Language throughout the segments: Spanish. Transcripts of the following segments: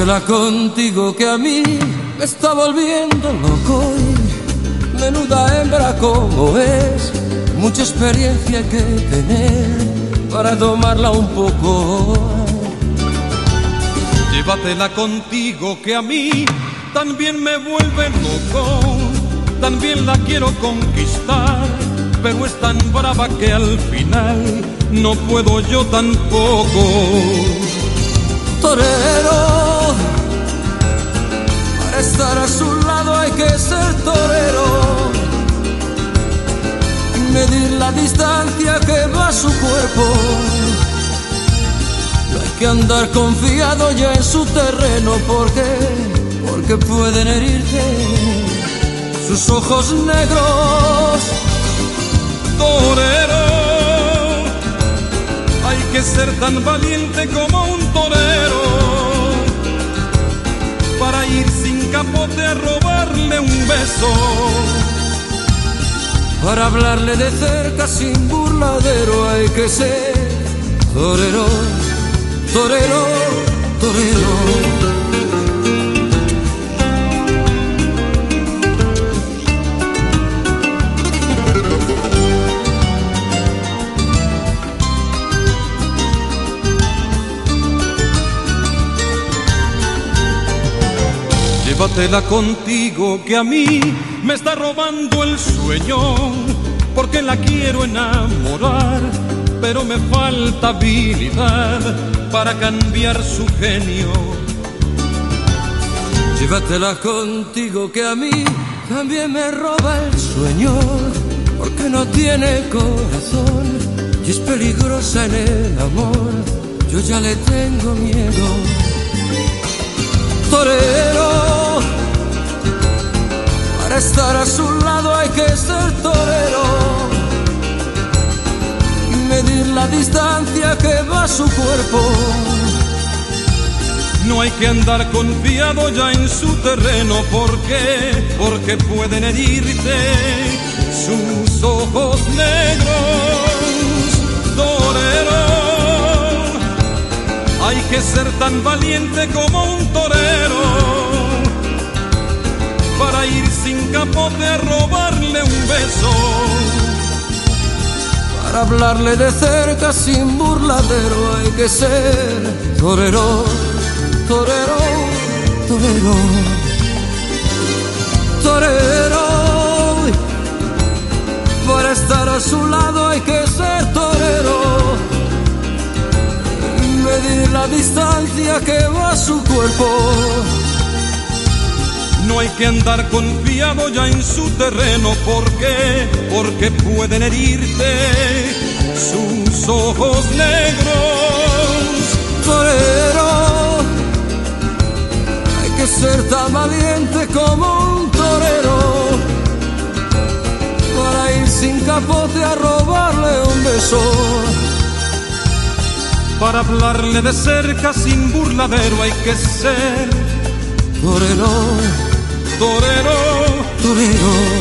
Llévatela contigo que a mí me está volviendo loco. Y menuda hembra como es, mucha experiencia que tener para tomarla un poco. Llévatela contigo que a mí también me vuelve loco. También la quiero conquistar, pero es tan brava que al final no puedo yo tampoco. Torero, estar a su lado hay que ser torero. Y medir la distancia que va su cuerpo. No hay que andar confiado ya en su terreno porque, porque pueden herirte sus ojos negros. Torero, hay que ser tan valiente como un torero para ir sin capote a robarle un beso. Para hablarle de cerca sin burladero hay que ser torero, torero, torero. Llévatela contigo que a mí me está robando el sueño, porque la quiero enamorar, pero me falta habilidad para cambiar su genio. Llévatela contigo que a mí también me roba el sueño, porque no tiene corazón y es peligrosa en el amor. Yo ya le tengo miedo. Torero, para estar a su lado hay que ser torero y medir la distancia que va su cuerpo. No hay que andar confiado ya en su terreno porque, porque pueden herirte sus ojos negros, torero. Hay que ser tan valiente como un torero ir sin capote robarle un beso. Para hablarle de cerca sin burladero hay que ser torero, torero, torero, torero. Para estar a su lado hay que ser torero. Medir la distancia que va su cuerpo. No hay que andar confiado ya en su terreno porque, porque pueden herirte sus ojos negros. torero. Hay que ser tan valiente como un torero para ir sin capote a robarle un beso. Para hablarle de cerca sin burladero hay que ser Torero, torero. torero.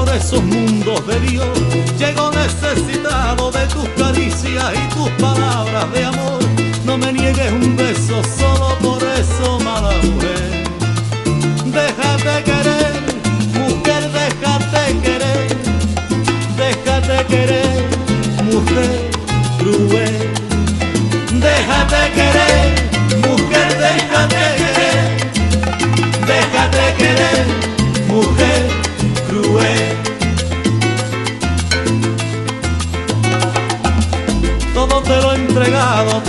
Por esos mundos de Dios, llego necesitado de tus caricias y tus palabras de amor. No me niegues un beso solo por eso, mala mujer. Déjate querer, mujer, déjate querer. Déjate querer, mujer cruel. Déjate querer,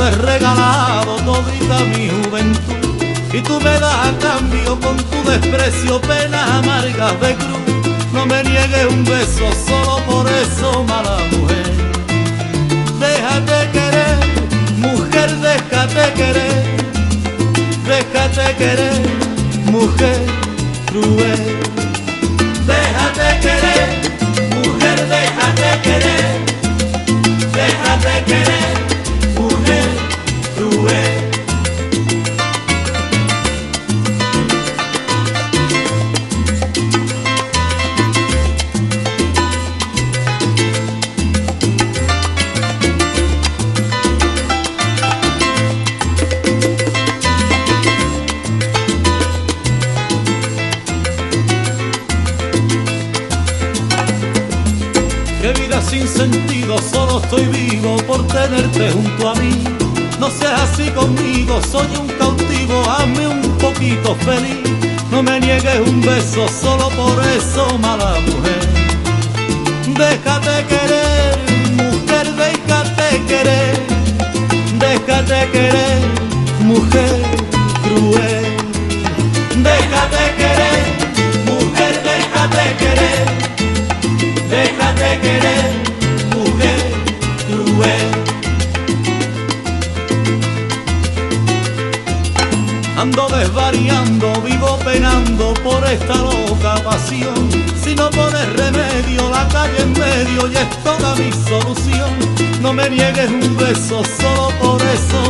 te he regalado todita mi juventud. y tú me das a cambio con tu desprecio penas amargas de cruz. No me niegues un beso solo por eso, mala mujer. Déjate querer, mujer, déjate querer. Déjate querer, mujer cruel. Déjate querer, mujer, déjate querer. Déjate querer, por tenerte junto a mí. No seas así conmigo, soy un cautivo, hazme un poquito feliz. No me niegues un beso solo por eso, mala mujer. Déjate por esta loca pasión. Si no pones remedio, la calle en medio y es toda mi solución. No me niegues un beso solo por eso,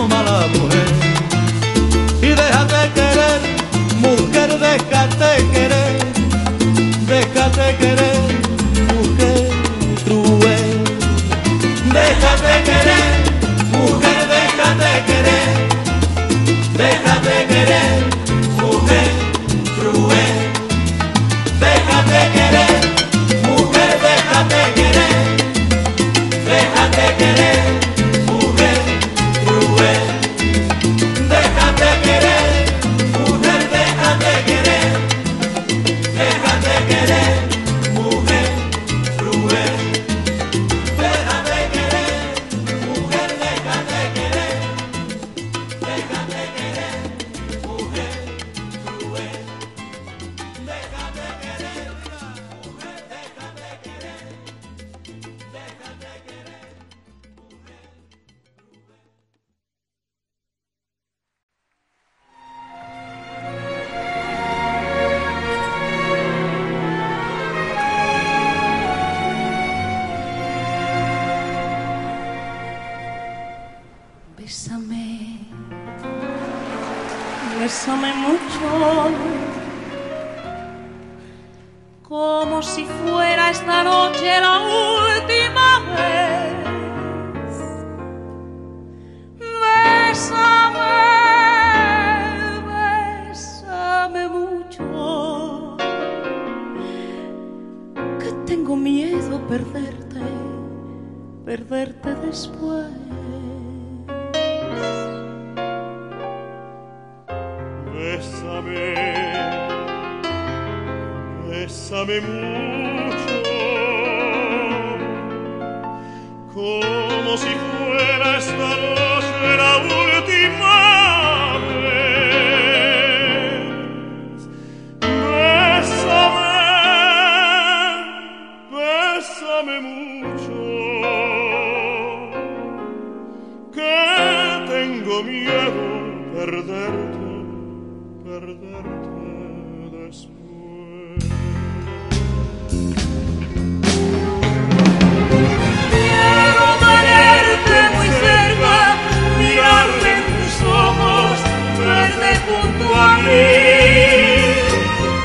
ojos, verte junto a mí.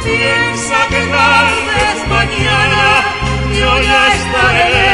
Piensa que tal vez mañana yo ya estaré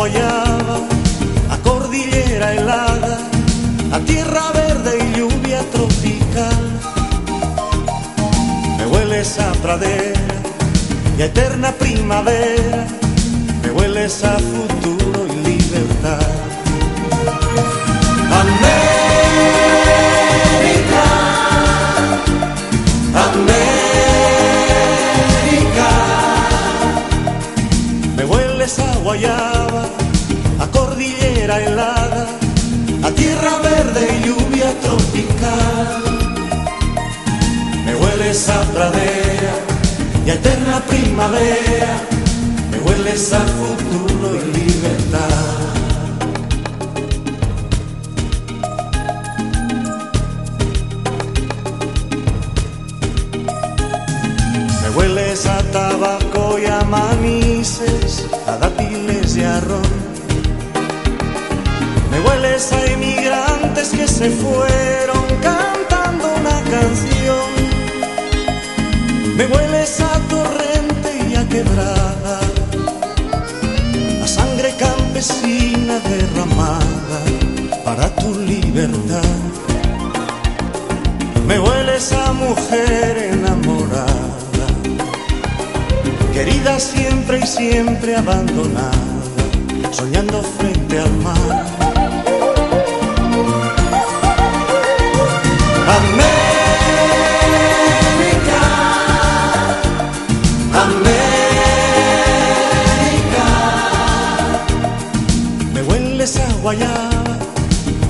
guayaba, a cordillera helada, a tierra verde y lluvia tropical. Me huele a pradera y a eterna primavera, me huele a futuro y libertad. América, América, me huele esa guayaba helada, a tierra verde y lluvia tropical. Me hueles a pradera y a eterna primavera, me hueles a futuro y libertad. Me hueles a tabaco y a manices, a dátiles y a ron, me hueles a inmigrantes que se fueron cantando una canción. Me hueles a torrente y a quebrada, a sangre campesina derramada para tu libertad. Me hueles a mujer enamorada, querida siempre y siempre abandonada, soñando frente al mar.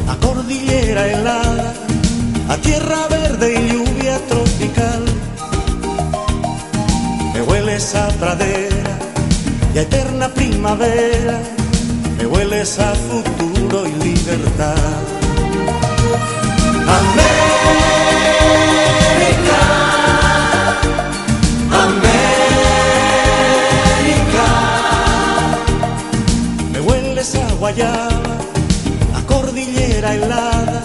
a cordillera helada, a tierra verde y lluvia tropical. Me hueles a pradera y a eterna primavera, me hueles a futuro y libertad. Amén a cordillera helada,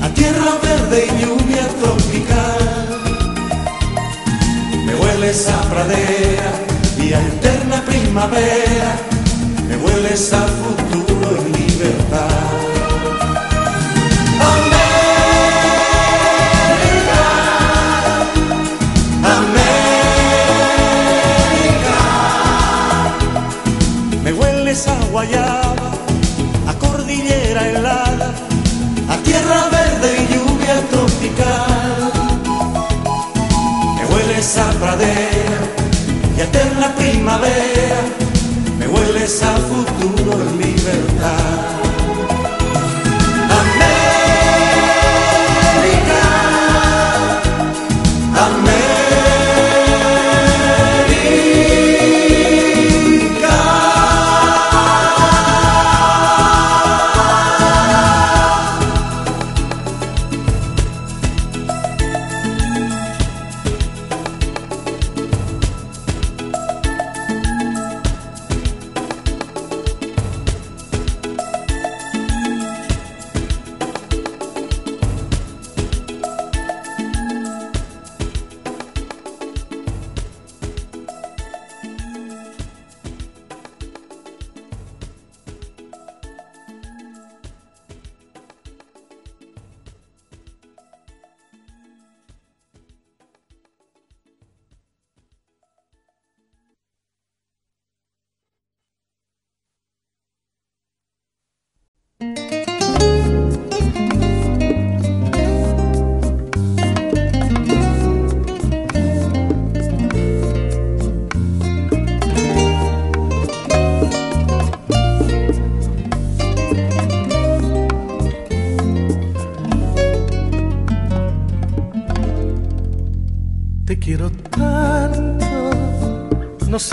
a tierra verde y lluvia tropical. Me hueles a pradera y a eterna primavera, me hueles a futuro y libertad.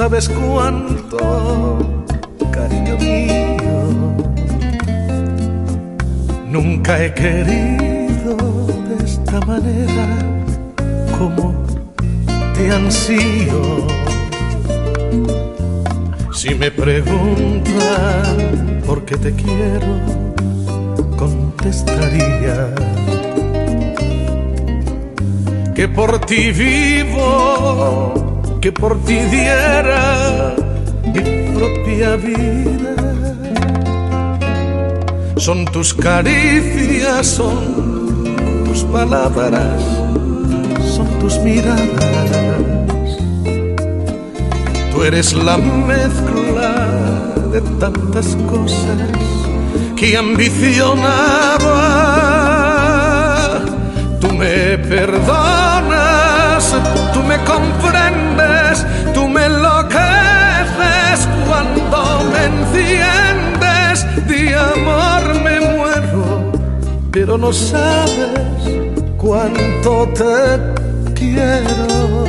Sabes cuánto, cariño mío. Nunca he querido de esta manera como te ansío. Si me preguntan por qué te quiero, contestaría que por ti vivo, que por ti diera mi propia vida. Son tus caricias, son tus palabras, son tus miradas. Tú eres la mezcla de tantas cosas que ambicionaba. Tú me perdonas, tú me comprendes, enloqueces cuando me enciendes. De amor me muero, pero no sabes cuánto te quiero.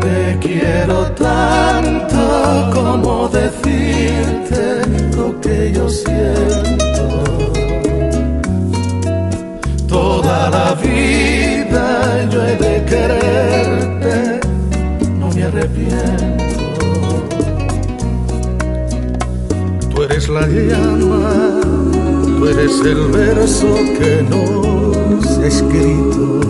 Te quiero tanto como decirte lo que yo siento. La llama, tú eres el verso que nos he escrito.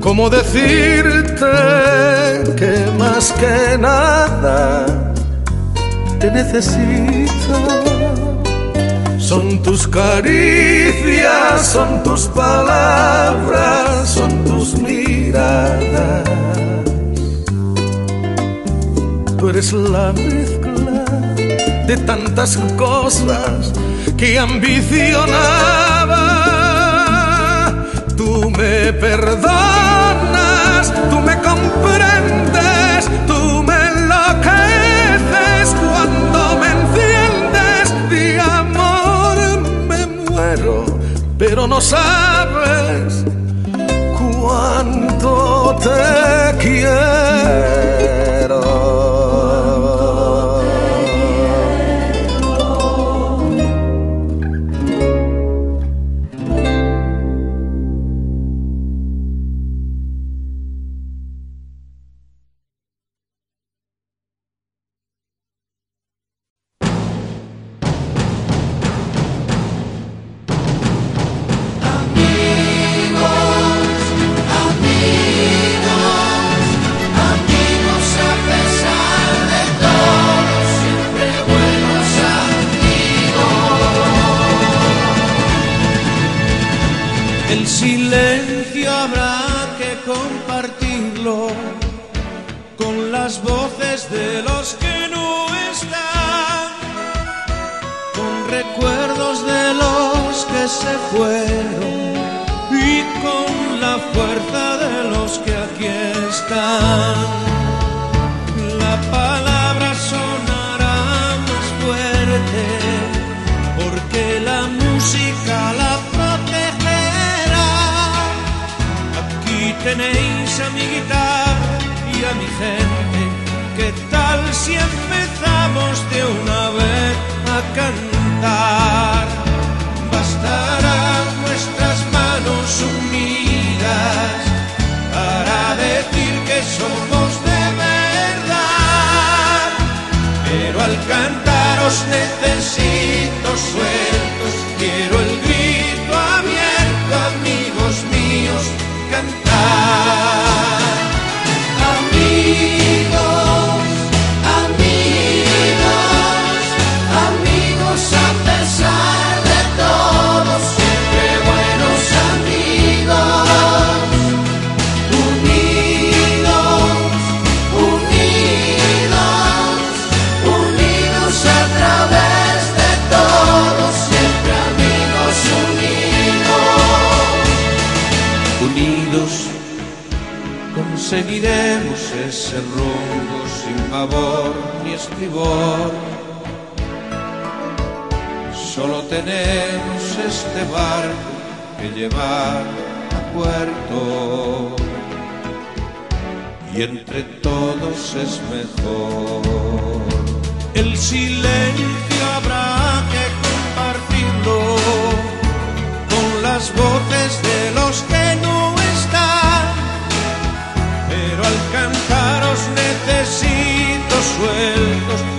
¿Cómo decirte que más que nada te necesito? Son tus caricias, son tus palabras, son tus miradas. Tú eres la de tantas cosas que ambicionaba. me perdonas, tú me comprendes, tú me enloqueces cuando me enciendes. De amor me muero, pero no sabes cuánto te quiero. voces de los que no están, con recuerdos de los que se fueron y con la fuerza de los que aquí están. La palabra sonará más fuerte porque la música la protegerá. Aquí tenéis a mi guitarra y a mi gente si empezamos de una vez a cantar? Bastarán nuestras manos unidas para decir que somos de verdad, pero al cantar os necesito suerte. seguiremos ese rumbo sin pavor ni estribor. Solo tenemos este barco que llevar a puerto y entre todos es mejor. El silencio habrá que compartirlo con las voces de los que no Alcanzaros necesito sueltos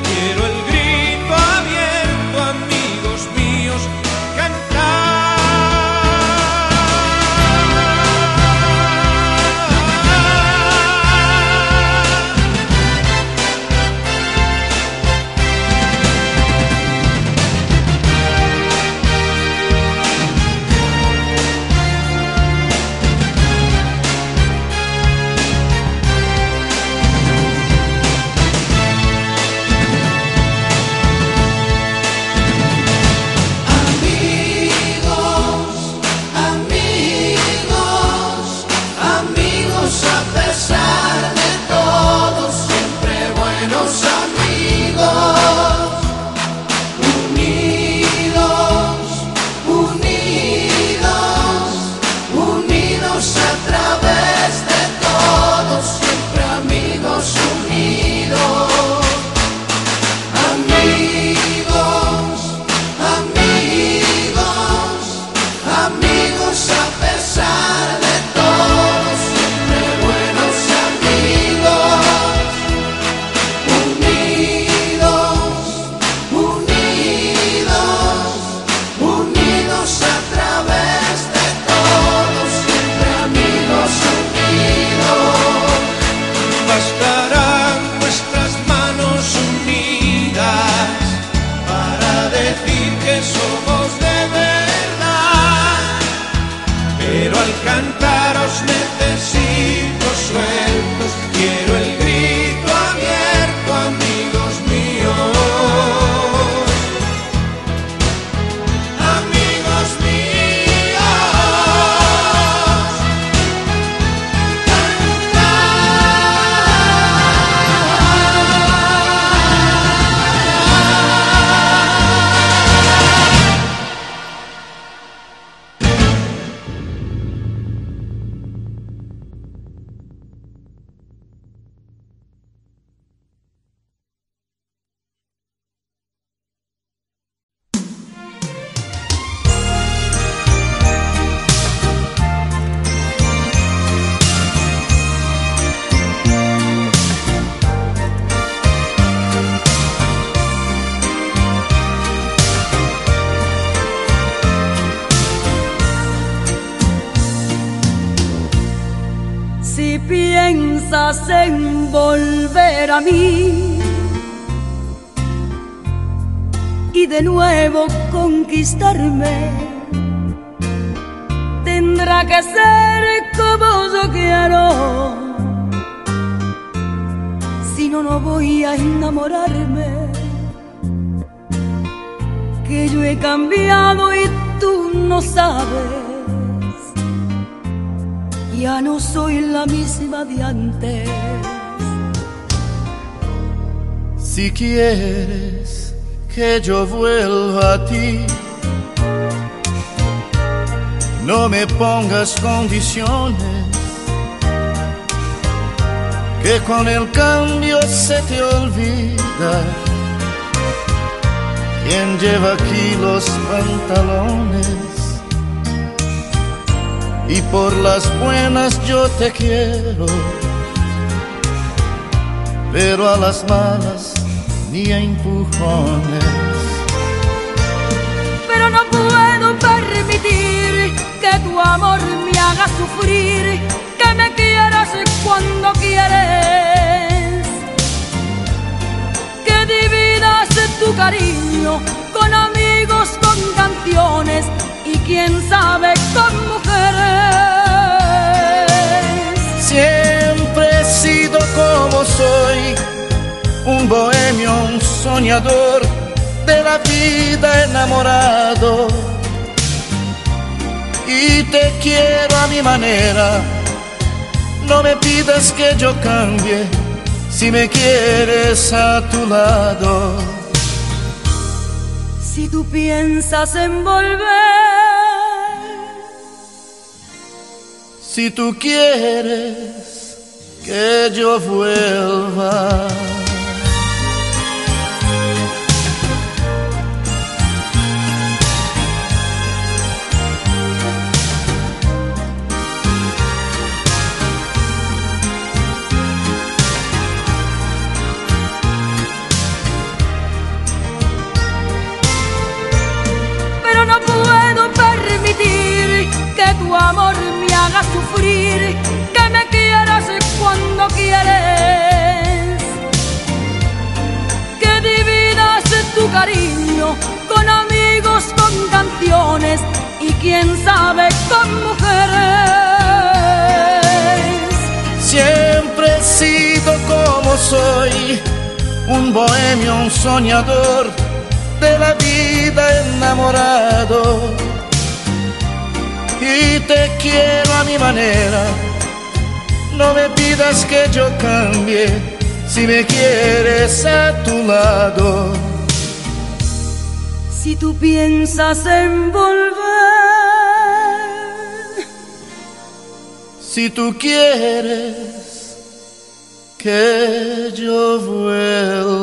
y de nuevo conquistarme, tendrá que ser como yo quiero. Si no, no voy a enamorarme. Que yo he cambiado y tú no sabes ya no soy la misma de antes. Si quieres que yo vuelva a ti, no me pongas condiciones, que con el cambio se te olvida. ¿Quién lleva aquí los pantalones? y por las buenas yo te quiero, pero a las malas ni a empujones. Pero no puedo permitir que tu amor me haga sufrir, que me quieras cuando quieres, que dividas tu cariño con amigos, con canciones y quién sabe con mujeres. Siempre he sido como soy, un bohemio, un soñador de la vida enamorado. Y te quiero a mi manera, no me pidas que yo cambie si me quieres a tu lado. Si tú piensas en volver, si tú quieres que yo vuelva. Que me quieras cuando quieres, que dividas tu cariño con amigos, con canciones y quién sabe con mujeres. Siempre he sido como soy, un bohemio, un soñador de la vida enamorado. Y te quiero a mi manera, no me pidas que yo cambie si me quieres a tu lado. Si tú piensas en volver, Si tú quieres que yo vuelva.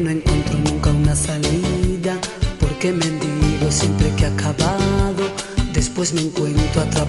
no encuentro nunca una salida, porque me mendigo siempre que he acabado, después me encuentro atrapado.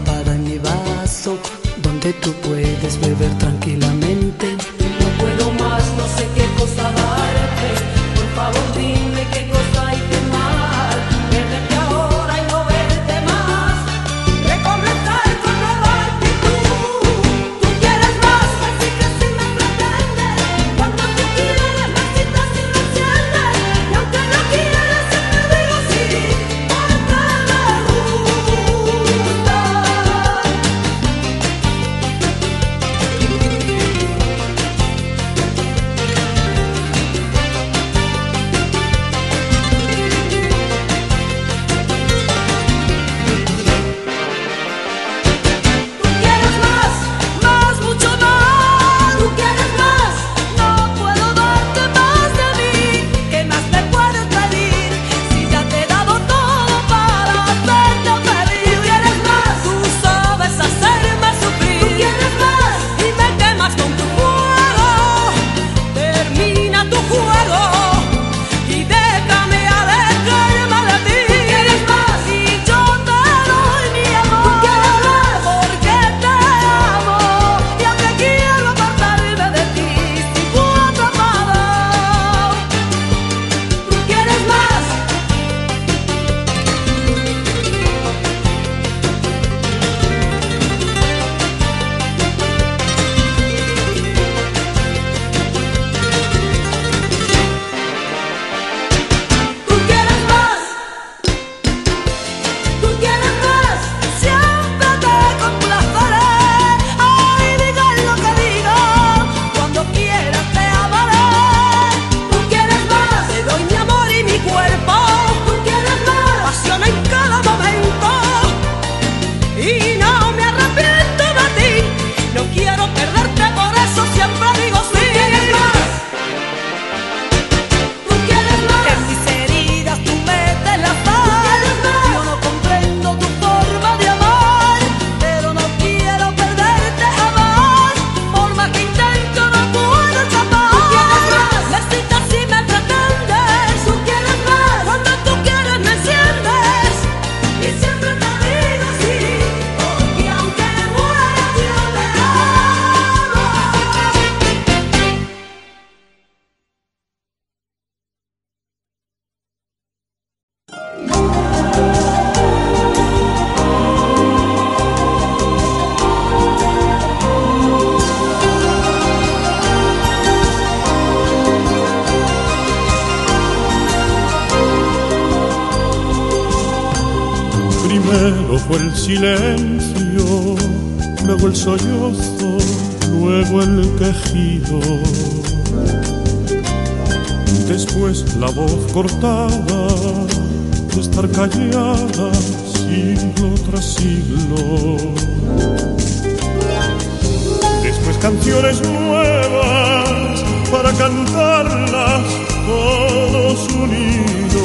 canciones nuevas para cantarlas todos unidos.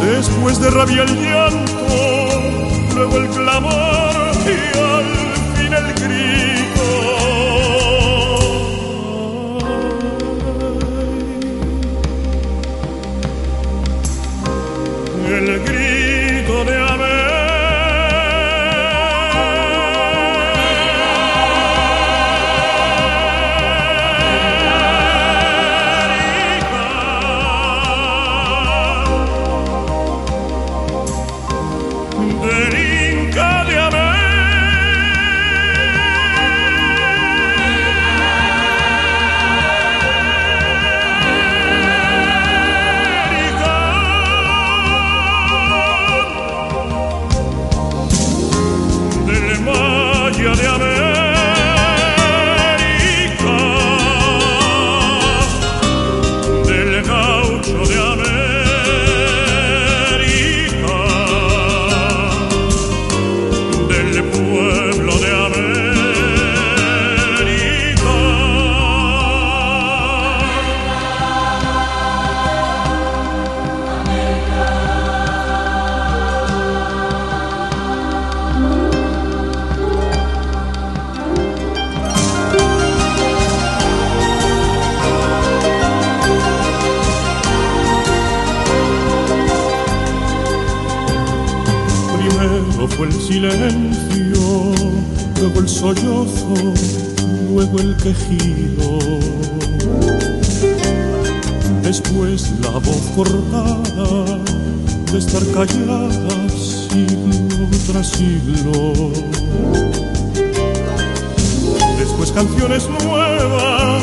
Después de rabia el llanto, luego el clamor silencio, luego el sollozo, luego el quejido. Después la voz cortada de estar callada siglo tras siglo. Después canciones nuevas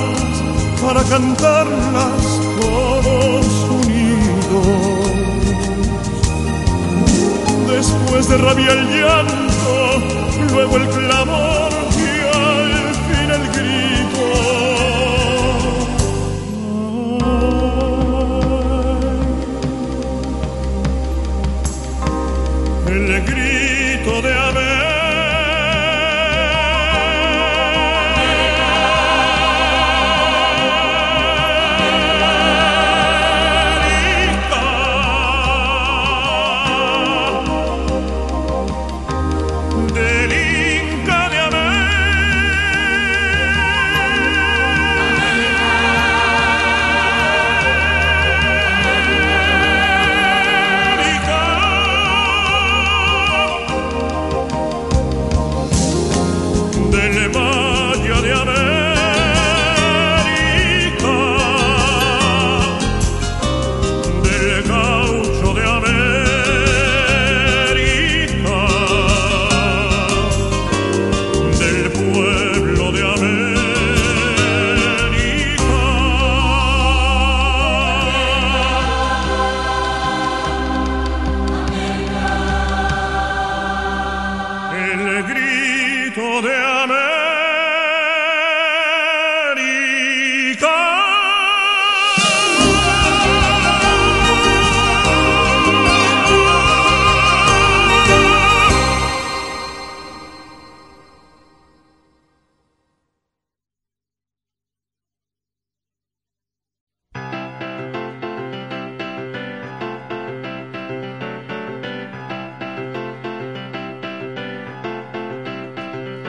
para cantarlas Después de rabia el llanto, luego el clamor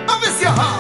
A ver si ajá.